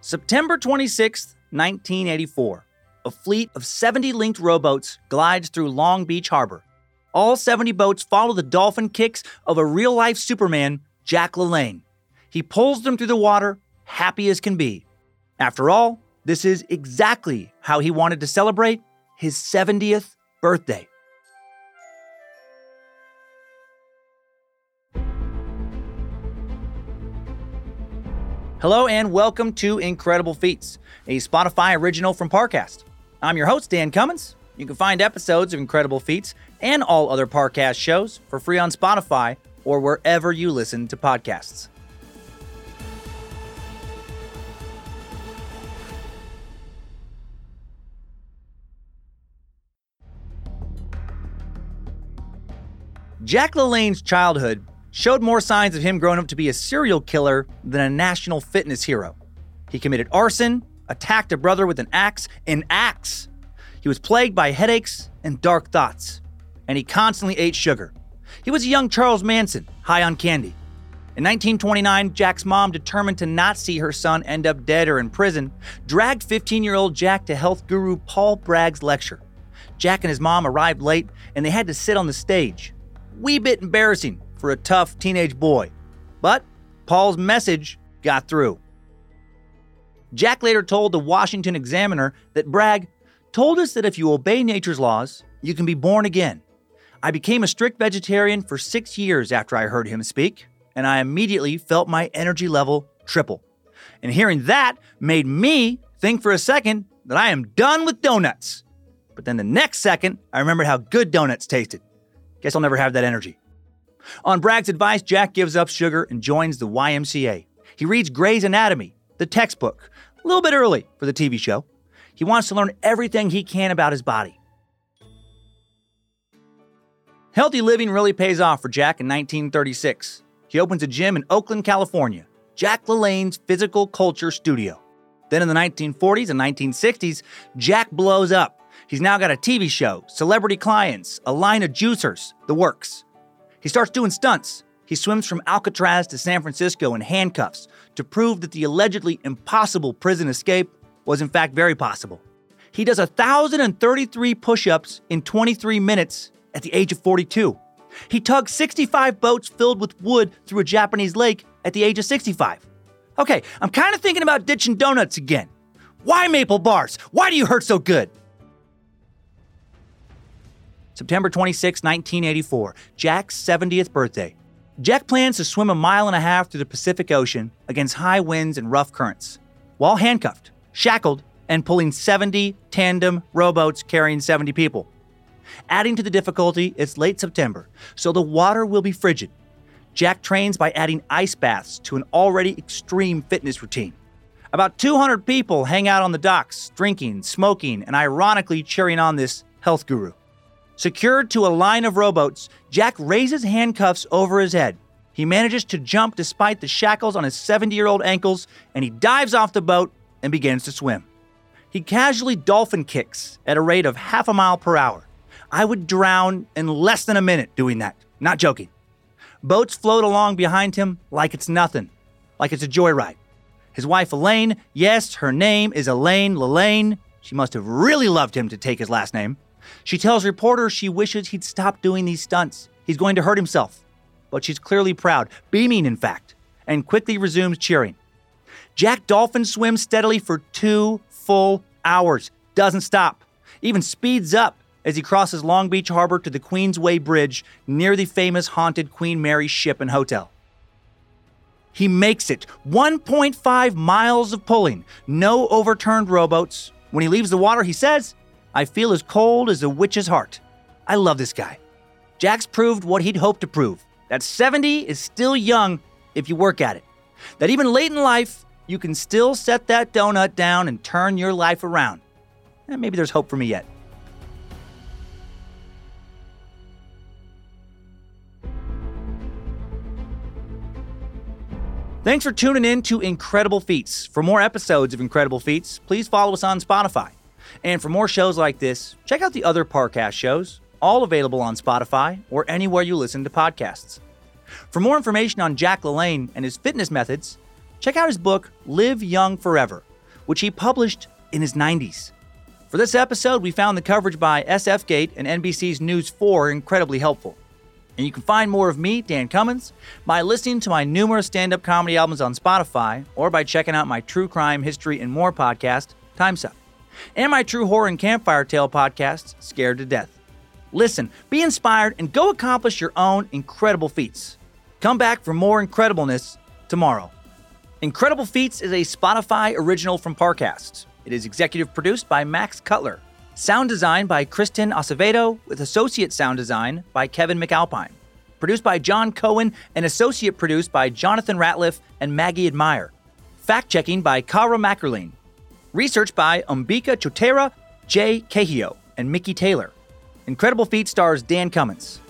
September 26, 1984. A fleet of 70 linked rowboats glides through Long Beach Harbor. All 70 boats follow the dolphin kicks of a real life Superman, Jack LaLanne. He pulls them through the water, happy as can be. After all, this is exactly how he wanted to celebrate his 70th birthday. Hello and welcome to Incredible Feats, a Spotify original from Parcast. I'm your host, Dan Cummins. You can find episodes of Incredible Feats and all other Parcast shows for free on Spotify or wherever you listen to podcasts. Jack LaLanne's childhood showed more signs of him growing up to be a serial killer than a national fitness hero. He committed arson, attacked a brother with an axe, an axe. He was plagued by headaches and dark thoughts, and he constantly ate sugar. He was a young Charles Manson, high on candy. In 1929, Jack's mom, determined to not see her son end up dead or in prison, dragged 15 year old Jack to health guru Paul Bragg's lecture. Jack and his mom arrived late, and they had to sit on the stage. Wee bit embarrassing for a tough teenage boy. But Paul's message got through. Jack later told the Washington Examiner that Bragg told us that if you obey nature's laws, you can be born again. I became a strict vegetarian for six years after I heard him speak, and I immediately felt my energy level triple. And hearing that made me think for a second that I am done with donuts. But then the next second, I remembered how good donuts tasted. Guess I'll never have that energy. On Bragg's advice, Jack gives up sugar and joins the YMCA. He reads Gray's Anatomy, the textbook, a little bit early for the TV show. He wants to learn everything he can about his body. Healthy living really pays off for Jack in 1936. He opens a gym in Oakland, California, Jack LaLanne's Physical Culture Studio. Then in the 1940s and 1960s, Jack blows up. He's now got a TV show, celebrity clients, a line of juicers, the works. He starts doing stunts. He swims from Alcatraz to San Francisco in handcuffs to prove that the allegedly impossible prison escape was in fact very possible. He does 1,033 push ups in 23 minutes at the age of 42. He tugs 65 boats filled with wood through a Japanese lake at the age of 65. Okay, I'm kind of thinking about ditching donuts again. Why maple bars? Why do you hurt so good? September 26, 1984, Jack's 70th birthday. Jack plans to swim a mile and a half through the Pacific Ocean against high winds and rough currents, while handcuffed, shackled, and pulling 70 tandem rowboats carrying 70 people. Adding to the difficulty, it's late September, so the water will be frigid. Jack trains by adding ice baths to an already extreme fitness routine. About 200 people hang out on the docks, drinking, smoking, and ironically cheering on this health guru. Secured to a line of rowboats, Jack raises handcuffs over his head. He manages to jump despite the shackles on his 70 year old ankles, and he dives off the boat and begins to swim. He casually dolphin kicks at a rate of half a mile per hour. I would drown in less than a minute doing that. Not joking. Boats float along behind him like it's nothing, like it's a joyride. His wife Elaine, yes, her name is Elaine LaLanne. She must have really loved him to take his last name. She tells reporters she wishes he'd stop doing these stunts. He's going to hurt himself. But she's clearly proud, beaming in fact, and quickly resumes cheering. Jack Dolphin swims steadily for two full hours, doesn't stop, even speeds up as he crosses Long Beach Harbor to the Queensway Bridge near the famous haunted Queen Mary ship and hotel. He makes it 1.5 miles of pulling, no overturned rowboats. When he leaves the water, he says, I feel as cold as a witch's heart. I love this guy. Jack's proved what he'd hoped to prove that 70 is still young if you work at it. That even late in life, you can still set that donut down and turn your life around. And eh, maybe there's hope for me yet. Thanks for tuning in to Incredible Feats. For more episodes of Incredible Feats, please follow us on Spotify. And for more shows like this, check out the other Parcast shows, all available on Spotify or anywhere you listen to podcasts. For more information on Jack LaLanne and his fitness methods, check out his book, Live Young Forever which he published in his 90s. For this episode, we found the coverage by SFGate and NBC's News 4 incredibly helpful. And you can find more of me, Dan Cummins, by listening to my numerous stand up comedy albums on Spotify or by checking out my true crime, history, and more podcast, Time's Up, and my true horror and campfire tale podcast, Scared to Death. Listen, be inspired, and go accomplish your own incredible feats. Come back for more incredibleness tomorrow. Incredible Feats is a Spotify original from Parcast. It is executive produced by Max Cutler. Sound design by Kristen Acevedo, with associate sound design by Kevin McAlpine. Produced by John Cohen and associate produced by Jonathan Ratliff and Maggie Admire. Fact checking by Kara Mackerline. Research by Umbika Chotera, Jay Cahio, and Mickey Taylor. Incredible Feat stars Dan Cummins.